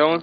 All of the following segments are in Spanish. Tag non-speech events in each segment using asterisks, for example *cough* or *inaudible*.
Ok,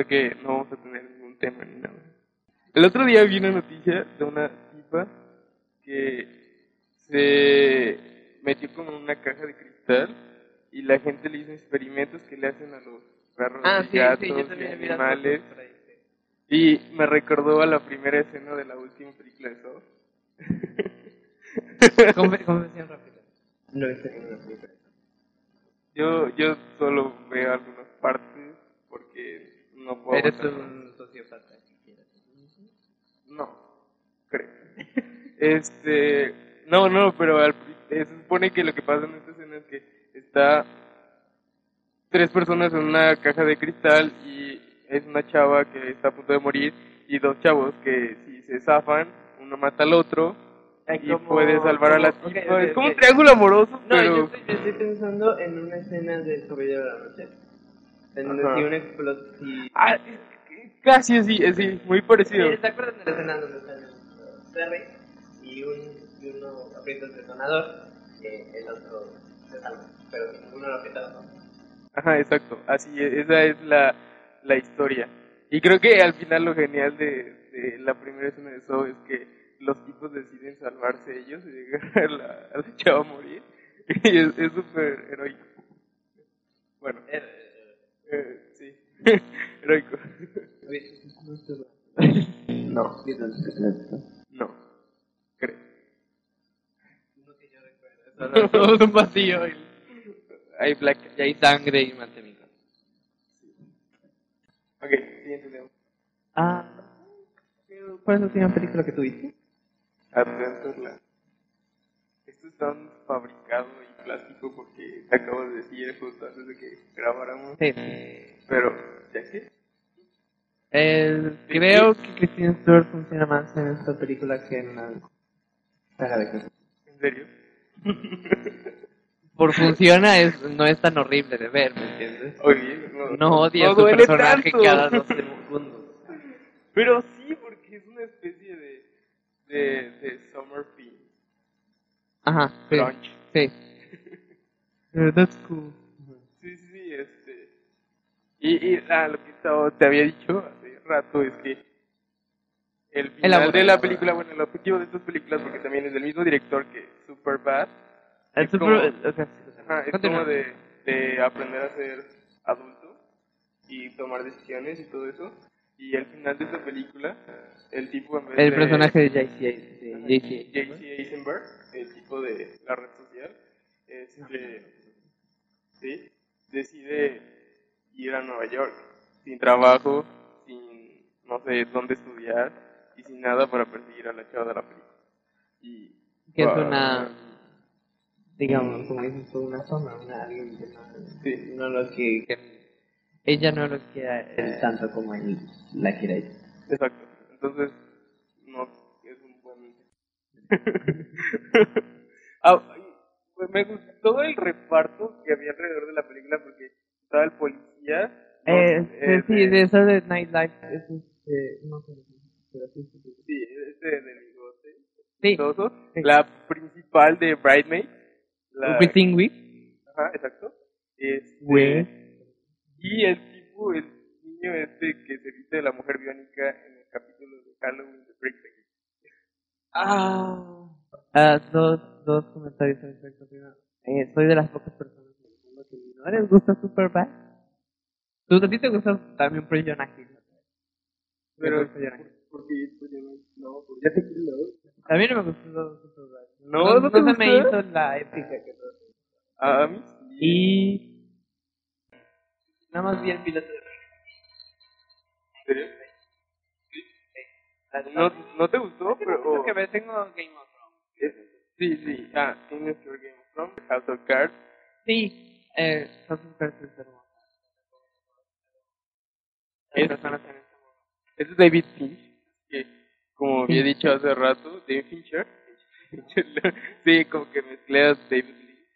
sea que no vamos a tener ningún tema ni nada. El otro día vi una noticia de una tipa que se metió como en una caja de cristal y la gente le hizo experimentos que le hacen a los perros Ah, y sí, gatos sí, y animales. ahí, sí. Y me recordó a la primera escena de la última película de Saw. *laughs* Conversión rápida. No yo, yo solo veo algunas partes porque no puedo Eres un sociópata. No, creo. Este, no, no, pero al eh, se supone que lo que pasa en esta escena es que está tres personas en una caja de cristal y es una chava que está a punto de morir y dos chavos que si se zafan, uno mata al otro Ay, y como- puede salvar a la como- tipa. es como un triángulo amoroso, No, pero... yo, estoy, yo estoy pensando en una escena de Caballero de la Noche. En donde Ajá. una explosión... Ah, casi así, así, muy parecido. ¿Te acuerdas de la escena donde están ferry y, un, y uno aprieta el detonador, eh, el otro se salva, pero ninguno lo aprieta, no. Ajá, exacto. Así, es, esa es la, la historia. Y creo que al final lo genial de, de la primera escena de Saw es que los tipos deciden salvarse ellos y dejar a *laughs* la, a la chava morir. *laughs* Y es es súper heroico. Bueno, eh, sí, *laughs* heroico. No, No, creo. No que yo recuerdo. Solo un vacío y, Hay black. y hay sangre y mantémico. Ok, sí entendemos. Ah. ¿Cuál es la última película que tuviste? Adventureland. Justo antes de que grabáramos. Sí. Pero, ¿ya qué? Eh, creo que Christine Stewart funciona más en esta película que en la saga de Christmas. ¿En serio? *laughs* Por funciona es, no es tan horrible de ver, ¿me entiendes? Oye, no, No odia no a su personaje tanto. cada dos segundos. Pero sí, porque es una especie de, de, de summer film. Ajá, sí. Crunch. Sí. *laughs* Eh, that's cool. Sí, sí, sí, este. Y, y ah, lo que estaba, te había dicho hace rato es que el final de la película, bueno, el objetivo de estas películas, porque también es del mismo director que Superbad, El Es super, como- o sea, Ajá, es como de, de aprender a ser adulto y tomar decisiones y todo eso. Y al final de esta película, el tipo en vez El de... personaje de JC. Eisenberg, el tipo de la red social, este, ¿sí? decide ir a Nueva York sin trabajo, sin no sé dónde estudiar y sin nada para perseguir a la chava de la película. Y, Que es una... Digamos, como dices tú, una sombra, una alguien que no, Sí. no lo que que ella no lo quiere... él tanto como él la quiere ella. Exacto. Entonces, no es un buen. *laughs* ah, pues, me gustó el reparto que había alrededor de la película porque estaba el policía. ¿no? Eh, Eh, sí, de eso de Nightlife, es este... No sé, pero sí, sí, sí. sí, este del bigote. Sí, sí. La principal de Bridesmaid. La, Everything We. Ajá, exacto. Este. Y el tipo, el niño este que se viste de la mujer biónica en el capítulo de Halloween de Breakdown. Ah. Ah, dos, dos comentarios al respecto. Primero, eh, soy de las pocas personas que no les gusta Superbad. ¿Tú a ti te gusta también Prison Active? Pero, porque pues, yo no, no, porque ya te quiero A mí no me gustó Superbad. No, ¿no te se me hizo la épica que A mí sí. Y nada más vi el piloto de ¿En serio? la ¿No, ¿No te gustó? Pero, que tengo Game of Thrones. es- sí, sí. Ah, tienes que ver Game of Thrones, House of Cards. Sí, eh, of Cards es hermosa. Es- Las personas en este mundo. Este es David Finch, que como había dicho hace rato, David Fincher. *laughs* sí, como que mezcleas David Lee.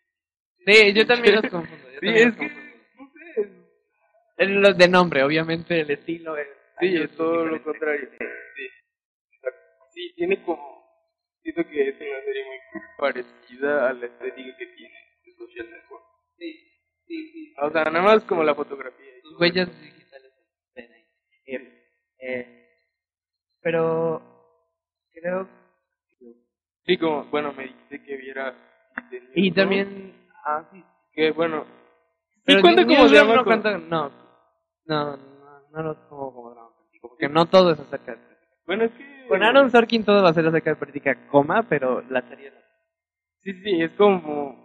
Sí, yo también los confundo. yo Sí, también es los que, confundo. no sé, Es los de nombre, obviamente el estilo es. Sí, es todo lo contrario. Sí, sí, tiene como. Siento que es una serie muy parecida a la estética que tiene de Social Network. Sí, sí, sí. O sea, nada más como la fotografía. y Sus huellas digitales ven ahí. Eh, eh, pero creo Sí, como, bueno, me dijiste que viera. y también ah sí Que bueno. Pero cuenta como drama. no cuenta no no no no lo como como drama político porque no todo es acerca de política. Bueno, es que. con Aaron Sorkin todo va a ser acerca de política coma pero la serie no Sí, sí, es como.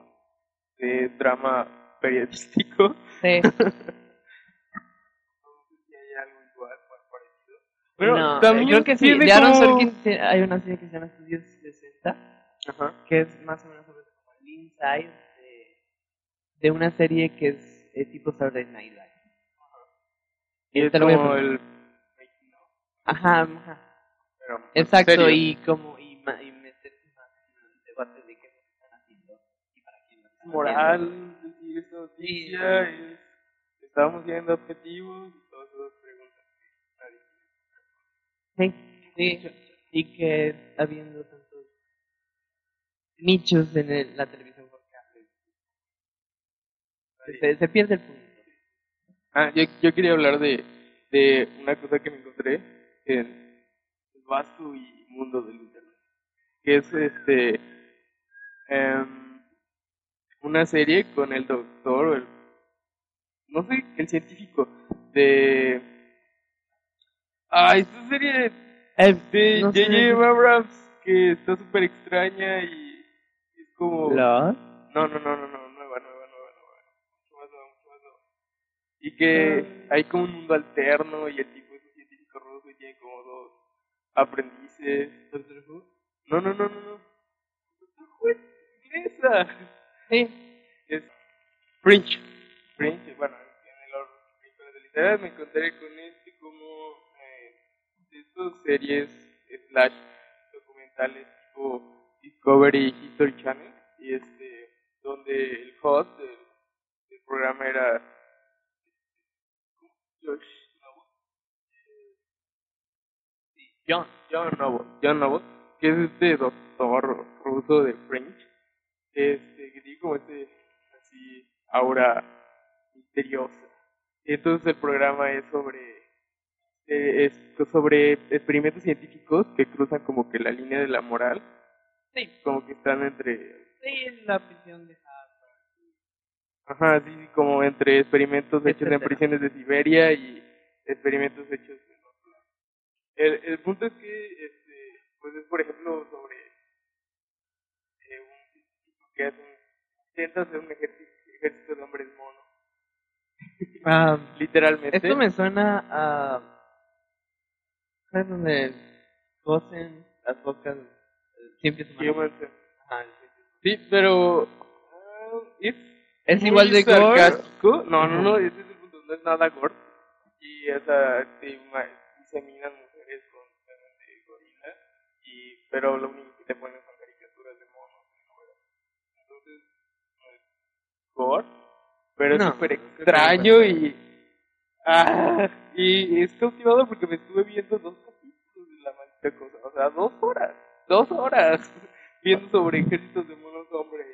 De drama periodístico. sí. *laughs* Pero no, también creo que sí de Aaron como- Sorkin hay una serie que se llama Estudios 60 Ajá. que es más o menos sobre como el inside de, de una serie que es eh, tipo Saturday Night Live. Y es como el. Ajá, ajá. pero, Exacto, y como y, y moral decir esta noticia es estábamos siendo objetivos y todas esas preguntas que nadie Sí, sí, y que habiendo tantos nichos en el- la televisión por cable, se, se pierde el punto. ah yo, yo quería hablar de, de una cosa que me encontré en el vasto y mundo del internet que es este em, una serie con el doctor o el no sé el científico de ah esta serie Eh, de no sé. J.J. Abrams que está súper extraña y es como ¿Los? no no no no no nueva nueva nueva nueva mucho más nueva mucho más nueva y que hay como un mundo alterno y el tipo es un científico ruso y tiene como dos aprendices no no no no no inglesa Sí. es Fringe Fringe bueno en de películas de literal me encontré con este como eh, estas series slash documentales tipo Discovery History Channel y este donde el host del, programa era Noble John. John Noble John Noble que es este doctor ruso de French este como este así aura misteriosa entonces el programa es sobre eh, es sobre experimentos científicos que cruzan como que la línea de la moral Sí. como que están entre Sí, la prisión de Harvard. ajá sí como entre experimentos hechos en prisiones de Siberia y experimentos hechos en otro lado. el, el punto es que este pues es por ejemplo sobre que hace un- intenta hacer un ejército, ejército de hombres monos Ah, literalmente. esto me suena a... ¿Sabes donde cocen las bocas siempre Ajá, Sí, pero ah, es, ¿Es igual de sarcástico. No, no, no, ese es el punto, no es nada gore. Y esa te ma- inseminan mujeres con de gorila, y, pero lo único que te ponen gore, pero es súper extraño y... Ah, y es cautivado porque me estuve viendo dos capítulos de la maldita cosa. O sea, dos horas. Dos horas. *laughs* Viendo sobre ejércitos de monos hombre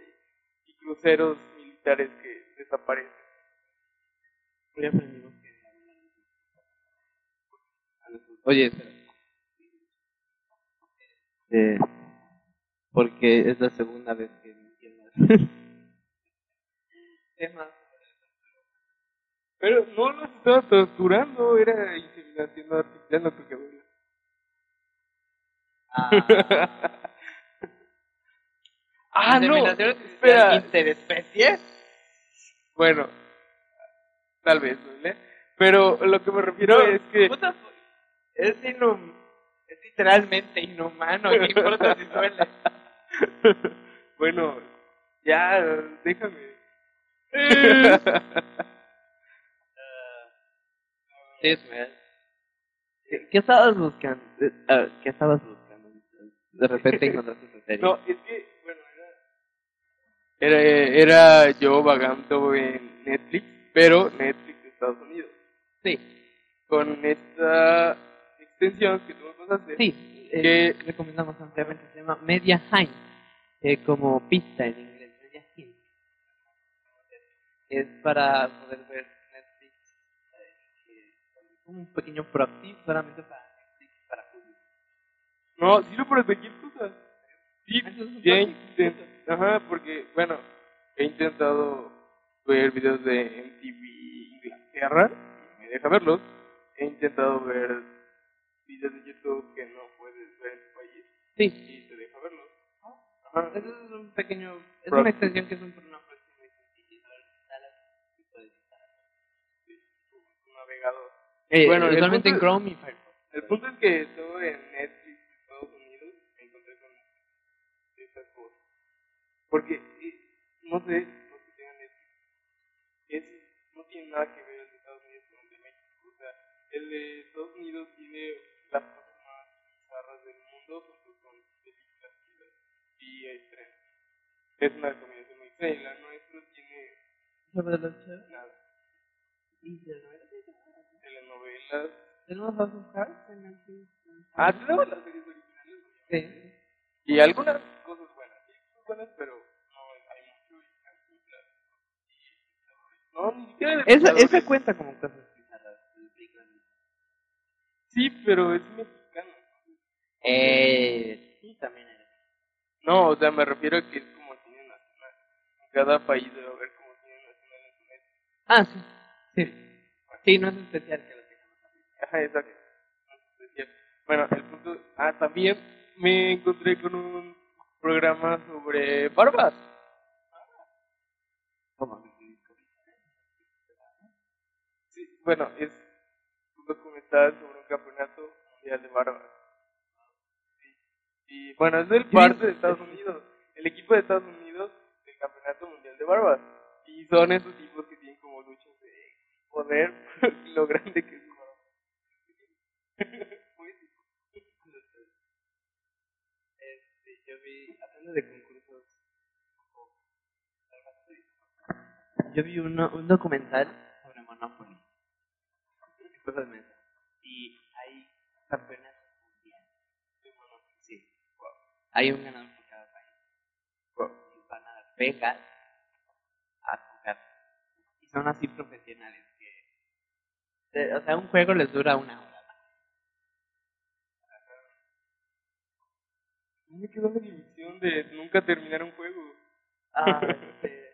y, y cruceros militares que desaparecen. Oye, espera. Eh, porque es la segunda vez que mencionas *laughs* temas. Pero no los estaba torturando, era inseminación artificial, no creo que. Ah, ah, no, ¿Inseminación espera. interespecie? Bueno, tal vez, ¿vale? Pero lo que me refiero es que... Puta, es, inhum, es literalmente inhumano. ¿Qué importa si duele? *laughs* bueno, ya, déjame. Sí. ¿Qué, qué estabas buscando? Eh, ah, ¿Qué estabas buscando? De repente encontraste esa serie. *laughs* No, es que, bueno, era, era, era yo vagando en Netflix, pero Netflix de Estados Unidos. Sí, Con esta extensión que tú me pasaste. sí. eh, Que- recomendamos ampliamente. Se llama Media Hind. eh, como pista en inglés. Es para poder ver Netflix. eh, un pequeño proxy solamente para Netflix, para público. No, sirve para cualquier cosa. Sí, un ya Ajá, porque, bueno, he intentado ver videos de MTV Inglaterra, y me deja verlos. He intentado ver videos de YouTube que no puedes ver en tu país, Sí, y te deja verlos. Ajá. Eso es un pequeño, es una extensión que es un Eh, Bueno, el usualmente en Chrome y Firefox. El punto es que estuve en Netflix de Estados Unidos me encontré con estas cosas. Porque, no sé, los que tengan Netflix, es, no tiene nada que ver el de Estados Unidos con el de México. O sea, el de Estados Unidos tiene las cosas más bizarras del mundo junto con películas y estrenos. Es una combinación muy extraña. y La nuestra tiene Sobre chéveres. nada. Y nuevo, Telenovelas. Tenemos House of Cards en Netflix. Ah, tenemos las series originales. Sí. Y algunas cosas buenas, sí, cosas buenas, pero no hay mucho y No, ni siquiera de Esa, esa cuenta como cosas bizarras. Sí, pero es mexicano. Eh, sí, también eres. No, o sea, me refiero a que es como cine nacional. En cada país debe haber como cine nacional en su. Ah, sí. Sí. Sí, no es especial que lo tengamos aquí. Ajá, exacto. Bueno, el punto... Ah, también me encontré con un programa sobre barbas. Sí, bueno, es un documental sobre un campeonato mundial de barbas. Sí. Y bueno, es del parte de Estados Unidos. El equipo de Estados Unidos del campeonato mundial de barbas. Y son esos tipos que tienen como luchas de poder, *laughs* lo grande que Este, yo vi, hablando de concursos, yo vi uno, un documental sobre Monopoly. Cosas de mesa. Y hay campeonatos mundiales de Monopoly. Sí. Hay un ganador por cada país. Y van a Las Vegas a jugar. Y son así profesionales que... O sea, un juego les dura una hora. Me quedó la ilusión de nunca terminar un juego. Ah, *laughs* este,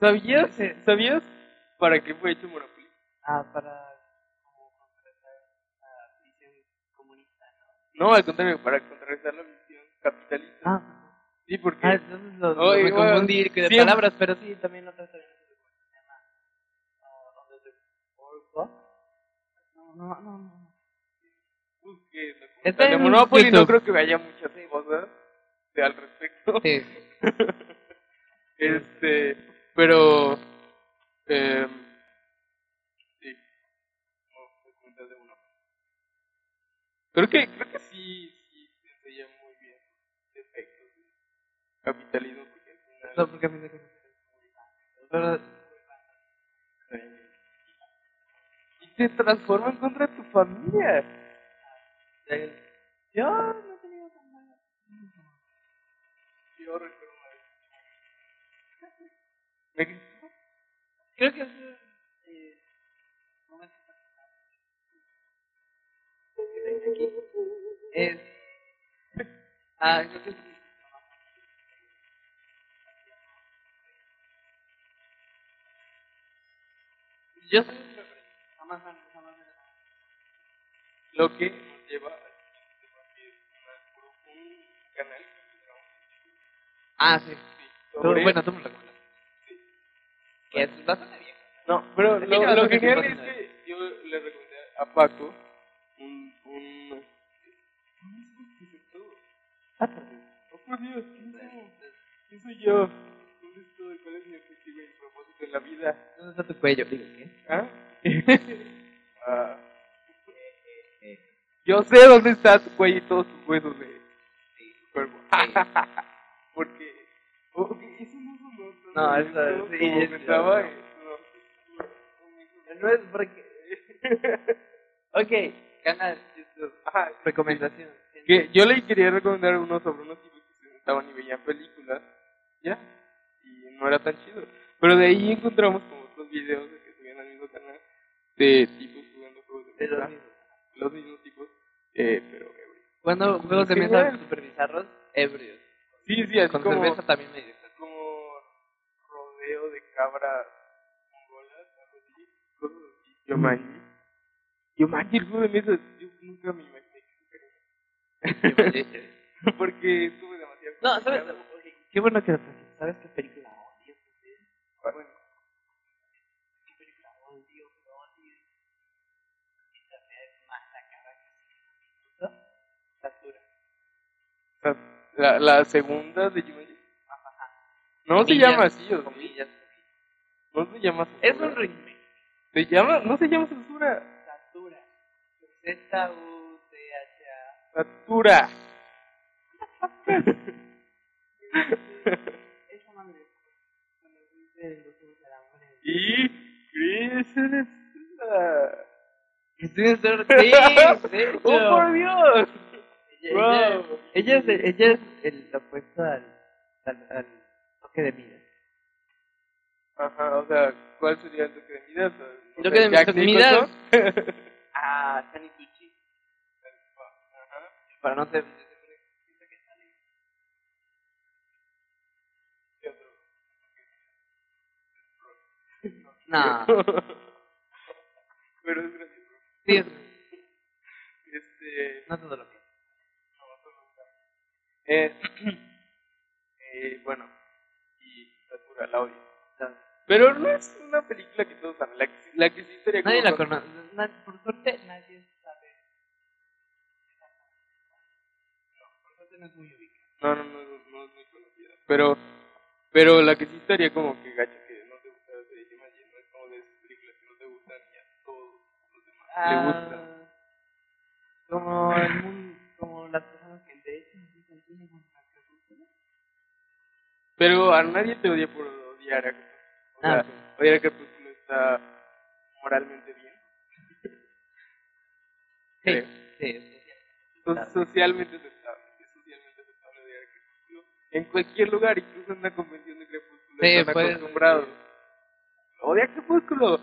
¿Sabías? ¿Sabías para qué fue hecho Monopoly? ah, para como contrarrestar la visión comunista, ¿no? No, al contrario, para contrarrestar la visión capitalista. Ah, Sí, porque... ah entonces lo, lo Oye, me bueno, confundí de palabras, pero sí, también. *laughs* No, no, no, documental Está de en Monopoly, no creo que haya muchas cosas de al respecto. Sí. *laughs* este, pero eh, sí, de Monopoly. Creo que creo que sí, sí se enseña muy bien defectos del capitalismo porque al final No, porque a mí te transforman contra tu familia. Yo no he tenido tan mala. Yo recuerdo una vez. Creo que es. Eh, momento que tengo aquí. Es. Ah, creo que es. Yo soy un. Jamás, jamás. Lo que lleva un canal Ah, sí. sí, sobre, bueno, tú me lo recomendaste. Que es bastante viejo. No, pero lo, lo genial es que yo le recomendé a Paco un... un... Ah, por Dios. Oh, por Dios, ¿quién soy? ¿Quién soy yo? ¿Dónde estoy? ¿Cuál es mi objetivo y mi propósito en la vida? ¿Dónde está tu cuello? Digo, ¿qué? ¿Ah? *laughs* *laughs* Ah. Yo sé dónde está tu cuello y todos tus huesos de tu cuerpo. *laughs* Porque... eso no es un No, eso- sí, es- pensaba, no. no. Es porque... *laughs* ok, canal, YouTube. Ajá, Recomendación. Que yo le quería recomendar uno sobre unos tipos que se sentaban y veían películas, ya, y no era tan chido. Pero de ahí encontramos como otros videos de que subían al mismo canal de tipos jugando juegos de mesa, los mismos tipos, eh, pero ebrios. Cuando juegos de mesa super bizarros, ebrios. Sí, sí, así Con como, cerveza también medio. como rodeo de cabras mongolas, algo así, cosas así. Yomanji. Yomanji, el juego de mesa, yo nunca me imaginé que *laughs* porque estuve demasiado no, ¿sabes? complicado. Qué bueno que lo. ¿Sabes qué película odio? Bueno, sea, la, la segunda de Jumanji. No se llama así, ¿o sí? Comillas. No se llama Es Satura. un remake. Se llama, no se llama censura. Satura. Z-U-T-H-A. Satura. *laughs* Esa madre. Cuando dice los ojos la mujer. y Chris Estrella. Sí, sí, de *laughs* hecho. ¡Oh, por Dios! Ella, es, el- ella es el opuesto al, al, al toque de Midas. Ajá, o sea, ¿cuál sería el toque de Midas? O Toque de Jack Midas. Nicholson. *laughs* Ah, Taniguchi. Para no ser. No, *laughs* Pero es gracioso. sí, es- Este, no todo lo que. Eh, eh, bueno, y Satura, la odio. Pero no es una película que todos saben. La que, la que sí estaría Nadie como la con- conoce. na- Por suerte, nadie sabe. No, por suerte no es muy ubicada. No, no, no, no, no es muy conocida. Pero, pero la que sí estaría como que gacha que no te gusta de Jumanji, no es como de esas películas que no te gustan y a todos los demás le gustan. Ah, Como el mundo, Pero a nadie te odia por odiar a Crepúsculo. O sea, Ah, odiar a Crepúsculo está moralmente bien. *laughs* Sí, sí. Entonces, socialmente aceptable. Es socialmente aceptable odiar a Crepúsculo. En cualquier lugar, incluso en una convención de Crepúsculo, Sí, están acostumbrados. ¡Odia a Crepúsculo!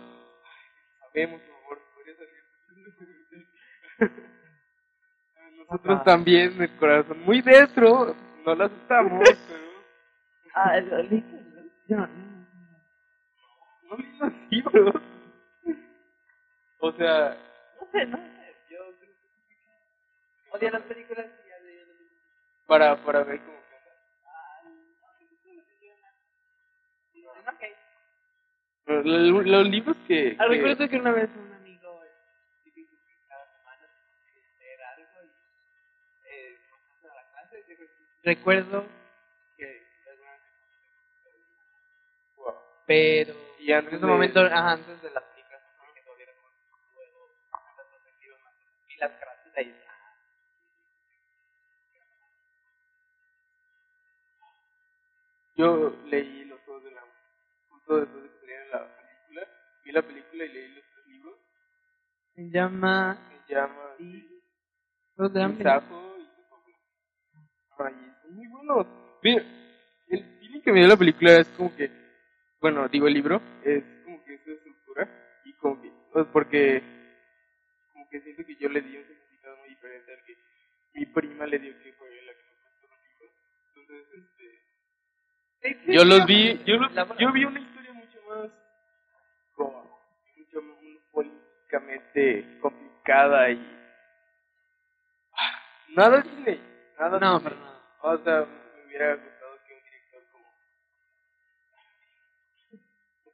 Sabemos, por favor, podría salir. *laughs* Nosotros también, el corazón muy dentro, no lo aceptamos, pero *laughs* Ah, ¿lo leíste? ¿no? Yo no, no, lo así, bro. O sea, No sé, no sé. Yo creo que odio las películas y ya los libros. para, para ver cómo queda. Ah, no, no, no, no, ok. Pero lo- Los libros que... Ah, que- recuerdo que una vez un amigo eh, dijo que cada semana tenía que leer algo y eh, a la clase. Recuerdo pero Y antes en ese de- momento, ajá, antes de las películas, que todavía era como un juego, las perspectivas más y las clases ahí. Yo leí los juegos de la justo después de que salieron la película, vi la película y leí los tres libros. Se llama Se llama Sí. De. Sajo y son muy buenos. Mira, el feeling que me dio la película es como que, bueno, digo el libro, es como que esa estructura y como que, pues porque como que siento que yo le di un significado muy diferente al que mi prima le dio que fue la que me puso los libros. Entonces, este, yo los vi, yo, los- la- yo vi una historia mucho más como mucho más políticamente complicada y ah, nada Disney, nada No, Disney. pero no. O sea, me hubiera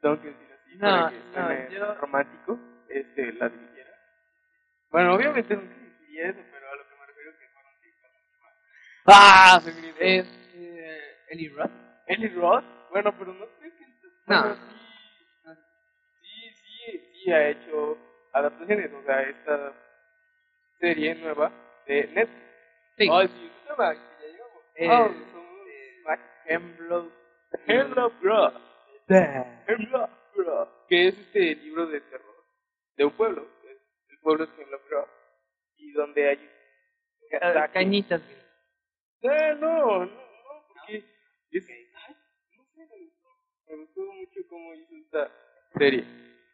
que que decir así, No, para que no, yo- romántico, este, la dirigiera. Bueno, obviamente no dirigiría eso, pero a lo que me refiero es que fueron cinco. ¡Ah! Se gritó. Es eh, Eli Roth. Eli Roth, bueno, pero no sé qué. No. sí, sí, sí, ha hecho adaptaciones, o sea, esta serie nueva de Netflix. Sí. Ay, sí, no va, que ya llegamos. Eh, oh, somos eh, Hemlock. Hemlock Grove, que es este libro de terror de un pueblo. es- El pueblo es Hemlock y donde hay ataques. Cañitas. Eh, no, no, no, porque es, ay, no sé, me gustó, mucho cómo hizo esta serie.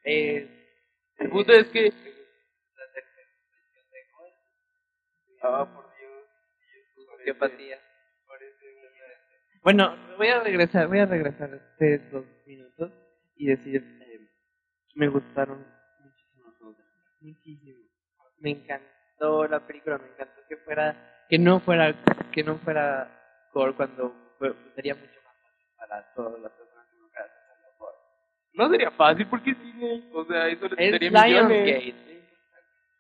Eh, El punto es que, Gol. ah, por Dios, Qué parece, apatía. parece una- Bueno, voy a regresar, voy a regresar estos dos minutos y decir, eh, me gustaron muchísimo muchísimo. Me encantó la película, me encantó que fuera, que no fuera, que no fuera core cuando fue- sería mucho más fácil para todas las personas involucradas hacerlo core. No sería fácil porque Disney, o sea, eso les Es millones.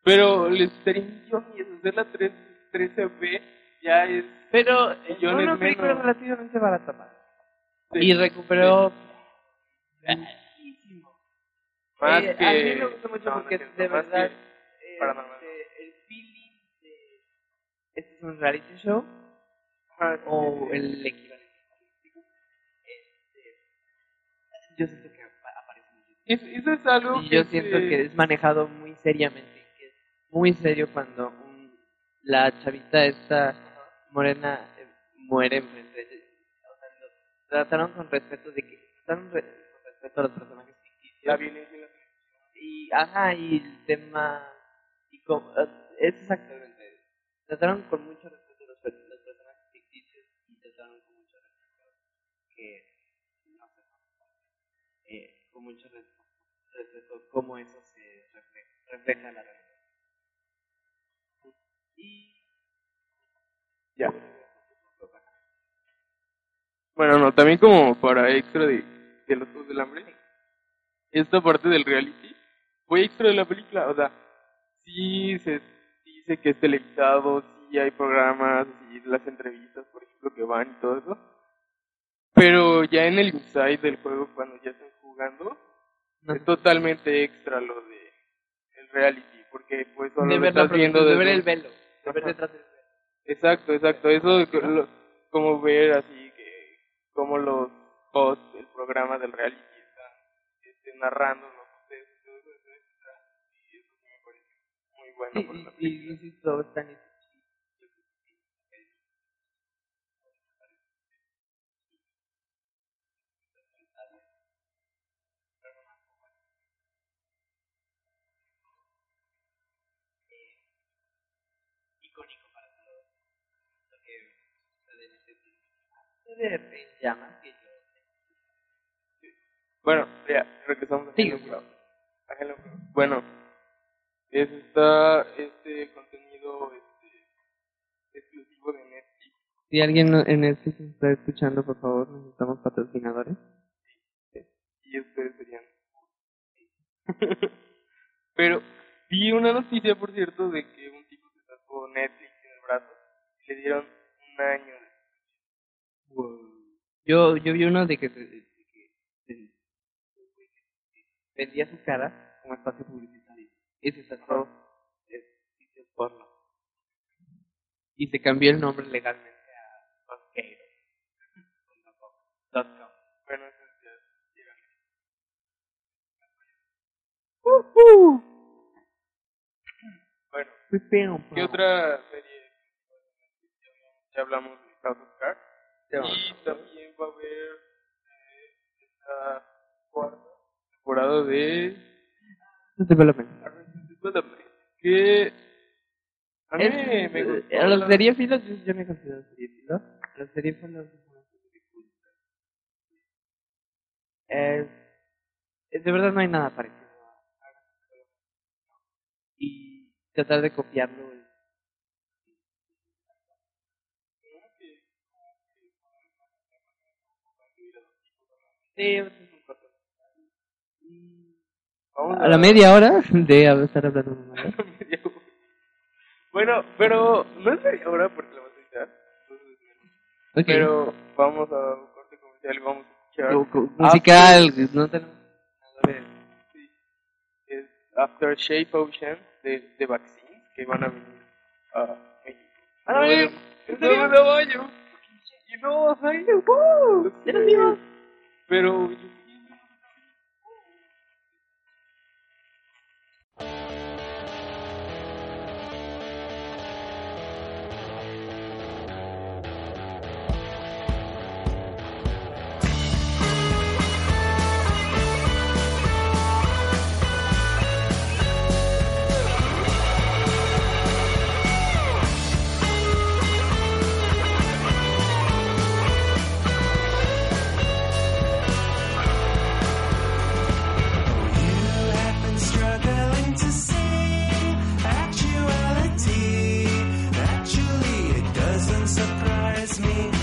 Pero les quitaría millones, hacer la 3, 13B ya es... Pero Millones una película menos. relativamente barata. más. Sí, y recuperó sí. muchísimo. Más Eh, que... A mí me gusta mucho no, no porque cierto, de más que- verdad eh, este, el feeling de este es un reality show Ajá, o el equivalente este, yo siento que apa- aparece muchísimo. Es- eso es algo y yo se- siento que es manejado muy seriamente que es muy serio cuando un- la chavita esta morena eh, muere enfrente de ella. O sea, lo trataron con respeto de que trataron re- con respeto a los personajes ficticios. La violencia la y ajá y el tema y como, es exactamente trataron con mucho respeto los, los personajes ficticios y trataron con mucho respeto que no sé eh, con mucho res- respeto cómo eso se refleja, refleja en la realidad. Y Ya. Bueno, no, también como para extra de, de los Juegos del Hambre, esta parte del reality fue extra de la película, o sea, sí se dice que es televisado, sí hay programas y las entrevistas, por ejemplo, que van y todo eso, pero ya en el inside del juego, cuando ya están jugando, no es totalmente extra lo de el reality, porque pues solo de lo ver, la estás viendo producción, de ver desde- el velo de ver detrás del velo Exacto, exacto. Eso lo- como ver así que como los hosts del programa del reality están este, narrando los sucesos y todo eso, me parece muy bueno Sí, por y, De llamas que yo Bueno, ya, regresamos a Sí. Hello. A. Bueno, es está este contenido este, exclusivo de Netflix. Si alguien en se está escuchando, por favor, necesitamos patrocinadores. y ustedes serían. *laughs* Pero vi una noticia, por cierto, de que un tipo se tatuó Netflix en el brazo y le dieron un año. Yo, yo vi uno de que, se- de que vendía su cara como espacio publicitario. Y se trató de sitios porno. Y se cambió el nombre legalmente a Rosqueiro.com. *laughs* Bueno, eso ya llega. Bueno, ¿qué otra serie? Ya hablamos de House of Y también va a haber eh, esta cuarta temporada de Development. Development. Que a mí Es- me, me gustó. a los la- seriefilos, yo, yo me considero seriéfilo. Los seriefilos es una serie cool. Es, es- de verdad no hay nada parecido. Y tratar de copiarlo A la media hora de estar hablando Bueno, pero no es media hora porque la vas a editar. Okay. Pero vamos a un corte comercial, vamos a escuchar. Musical, After, no tenemos nada Sí. Es After Shape Ocean de, de Vaccines que van a venir a México. ¡A la vez! ¡Estamos de baño! ¡Y no, ahí! ¡Wow! ¡Ya nos vimos! Pero me.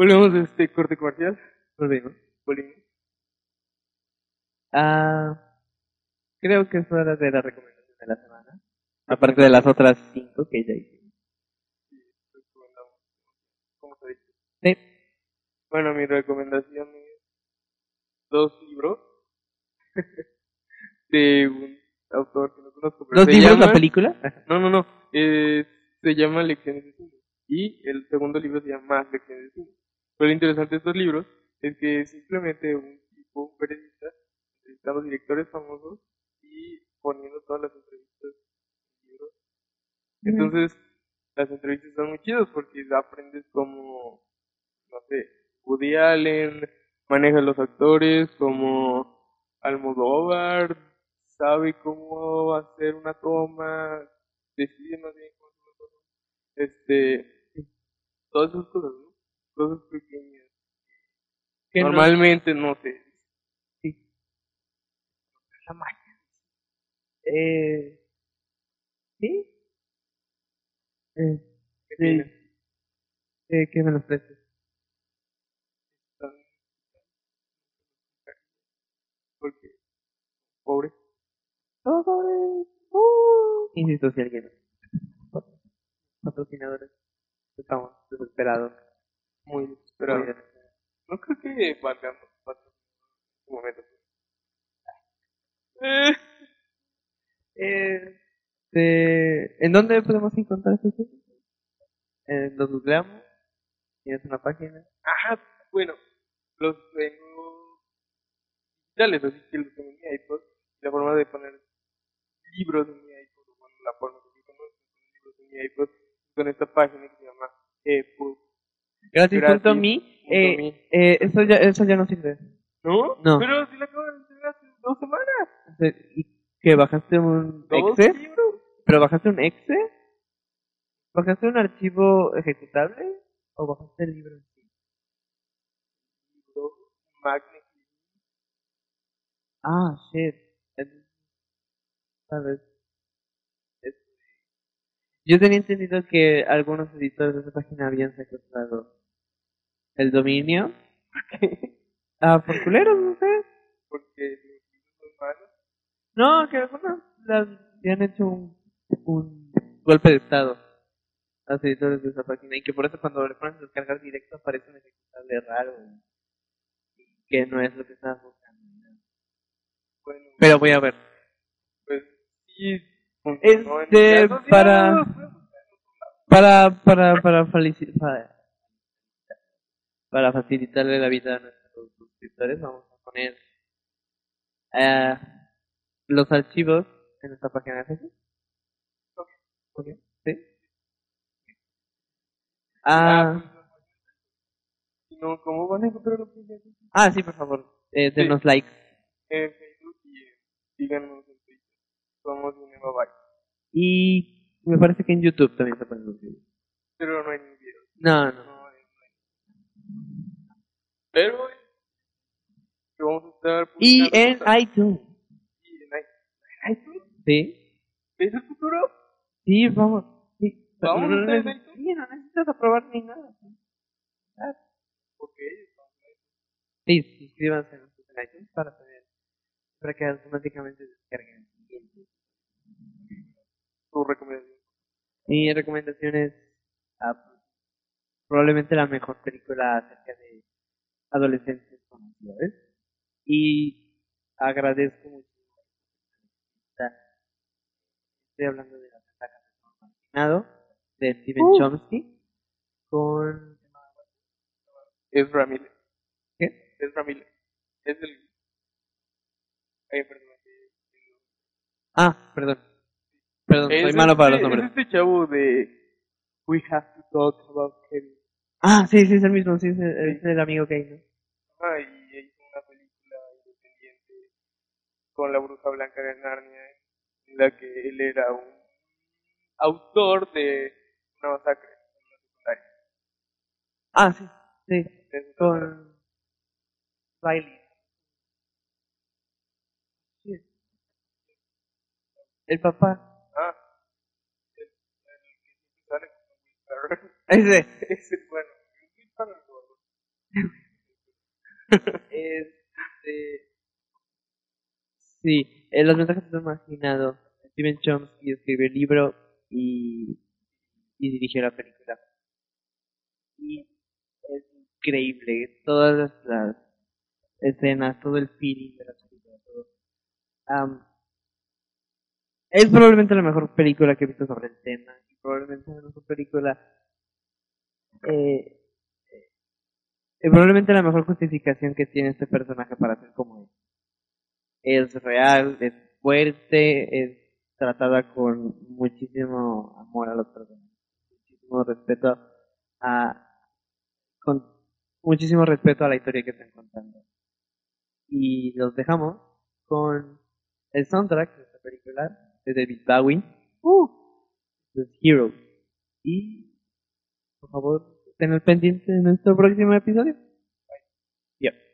Volvemos de este corte comercial. Volvimos. Volvimos. Ah, creo que es hora de la recomendación de la semana. Aparte de las otras cinco que ya hicimos. ¿Cómo se dice? Sí. Bueno, mi recomendación es dos libros *laughs* de un autor que no conozco. Pero libros la película? No, no, no. Se llama Lecciones de Cine. Y el segundo libro se llama Más Lecciones de Cine. Pero lo interesante de estos libros es que es simplemente un tipo, un periodista, entrevistando directores famosos y poniendo todas las entrevistas en libros. Entonces, las entrevistas son muy chidas porque aprendes como, no sé, Woody Allen maneja a los actores, como Almodóvar sabe cómo hacer una toma, decide más bien cómo hacer una toma. Este, todas esas cosas, ¿no? Cosas pequeñas. Que no- Normalmente no sé. La magia. Eh, ¿Sí? Eh, ¿Qué sí. tienes? Eh, ¿Qué me los prestes? Porque, pobre. Todo sobre... Uh. Insisto, si alguien... Patrocinadores. Estamos desesperados. Muy desesperado. Muy. No creo que en un momento. Eh, Este, ¿En dónde podemos encontrar estos libros? Eh, ¿Los googleamos? ¿Tienes una página? Ajá, bueno, los tengo digitales, así que los tengo en mi iPod. La forma de poner libros en mi iPod, o bueno, la forma de poner libros en mi iPod, con esta página que se llama ePub. Gratis. Gratis. punto me. punto Eh, eh, eso, ya, eso ya no sirve. ¿No? no. Pero si la acabo de entregar hace dos semanas. ¿Y ¿Que bajaste un ¿Dos exe? libros? ¿Pero bajaste un exe? ¿Bajaste un archivo ejecutable? ¿O bajaste el libro en sí? Ah, shit. En- ¿Sabes? Yo tenía entendido que algunos editores de esa página habían secuestrado el dominio. *laughs* ah, por culeros, no sé. Porque los malos. No, que algunos las habían hecho un, un golpe de estado a los editores de esa página y que por eso cuando le pones a descargar directo aparece un ejecutable raro y que no es lo que estabas buscando. Bueno, Pero voy a ver. pues sí. Este, sí, para-. Para, para, para, para, facilitarle la vida a nuestros suscriptores, vamos a poner eh, los archivos en esta página de Facebook. Ok, ¿sí? Ah, No, ¿cómo van a encontrar los ah, sí, por favor, eh, denos like. En Facebook y síganos en Twitter. Somos Cinema Byte. Y me parece que en YouTube también se pueden suscribir. Pero no hay ni videos. No, no. No. Pero eh, vamos a estar Y en cosas. iTunes. Y en iTunes. ¿Sí? ¿Es el futuro? Sí, vamos. Sí. ¿Vamos no, a estar en iTunes? sí, no necesitas aprobar ni nada. Ok. Sí, suscríbanse a nosotros en iTunes para tener, para que automáticamente descarguen. Tu recomendación. Mi recomendación es ah, probablemente la mejor película acerca de adolescentes conocedores. Y agradezco mucho. Estoy hablando de la Marginado de Steven Uh. Chomsky con Es Ramírez. ¿qué? Es Ramírez. Es el. Ay, perdón. Ah, perdón. Perdón, Es soy malo para los este- nombres. Es este chavo de. We have to talk about Kevin. Ah, sí, sí, es el mismo, sí, es el, es el amigo gay, ¿no? Ah, y hizo una película independiente con la bruja blanca de Narnia, en la que él era un autor de una masacre en una secundaria. Ah, sí, sí, trata. con Riley. Sí. El papá. *laughs* Ese. Ese, bueno. *laughs* Este. Sí, eh, los mensajes del marginado. Steven Chomsky escribió el libro y, y dirigió la película. Y es increíble. Todas las, las escenas, todo el feeling de la película, todo. Am, es probablemente la mejor película que he visto sobre el tema. Probablemente la mejor película. Eh, eh, probablemente la mejor justificación que tiene este personaje para ser como es. Es real, es fuerte, es tratada con muchísimo amor a los personajes, muchísimo respeto a, con muchísimo respeto a la historia que están contando. Y los dejamos con el soundtrack de esta película de David Bowie, uh, The Hero. Y, por favor, estén al pendiente de nuestro próximo episodio. Yep. I